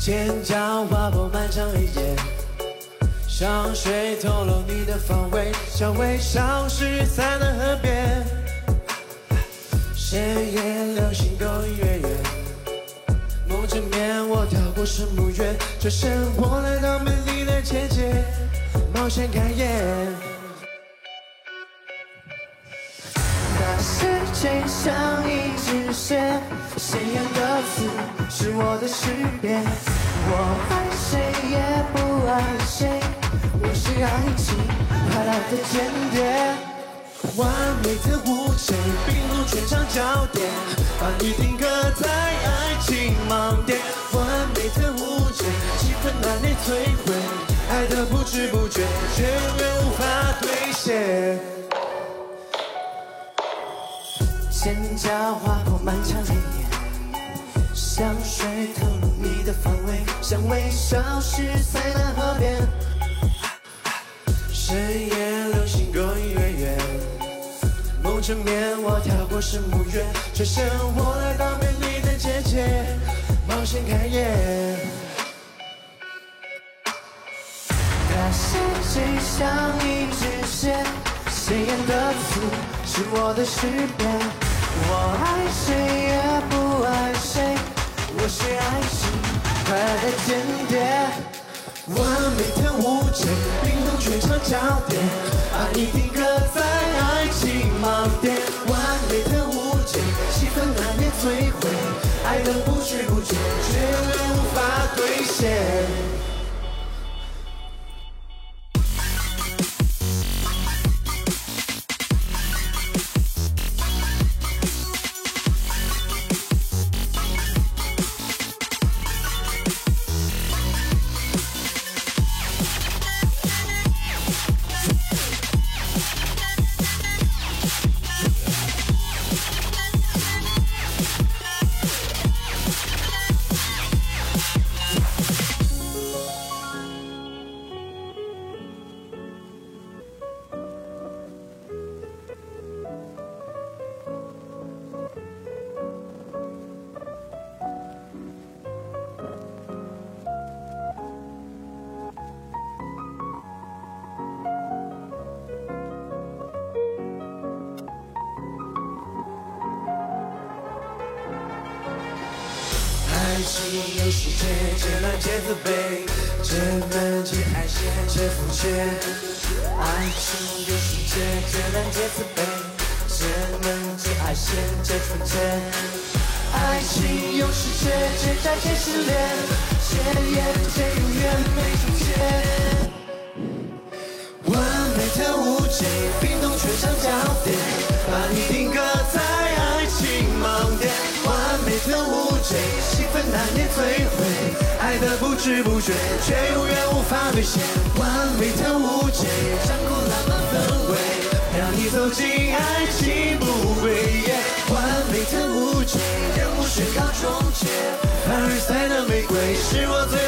尖叫划破漫长黑夜，香水透露你的方位，香味消失在那河边。深夜流星勾引月圆，梦枕面我跳过圣母院，转身我来到美丽的结界，冒险开演。那世界像一直线，鲜艳的刺是我的诗篇。我爱谁也不爱谁，我是爱情快来的间谍。完美的舞者，并入全场焦点，把你定格在爱情盲点。完美的舞者，气氛难以摧毁，爱的不知不觉，却永远无法兑现。蒹葭划破漫长黑夜，香水透露你的方位，香味消失在那河边。深夜流星勾引月圆，梦枕面我跳过圣母院，转身我来到美丽的结界，冒险开演。那世界像一直线，鲜艳的刺是我的识别。我爱谁也不爱谁，我是爱情快乐的间谍。完美的舞者，并动全场焦点，把你定格在爱情盲点。完美的舞者，气氛难免摧毁，爱的不知不觉，却无法兑现。爱情有世界，皆难皆自卑，皆能皆爱现，皆肤浅。爱情有世界，皆难皆自卑，皆能皆爱现，皆纯洁。爱情有世界，皆债皆失恋，皆眼皆永远没终结。完美的舞者，并动全场焦点，把你定格在爱情盲点。完美的舞者，气氛难免摧毁，爱的不知不觉，却永远无法兑现。完美的舞者，掌控浪漫氛围，让你走进爱情不归夜。完美的舞者，让我宣告终结，凡尔赛的玫瑰是我最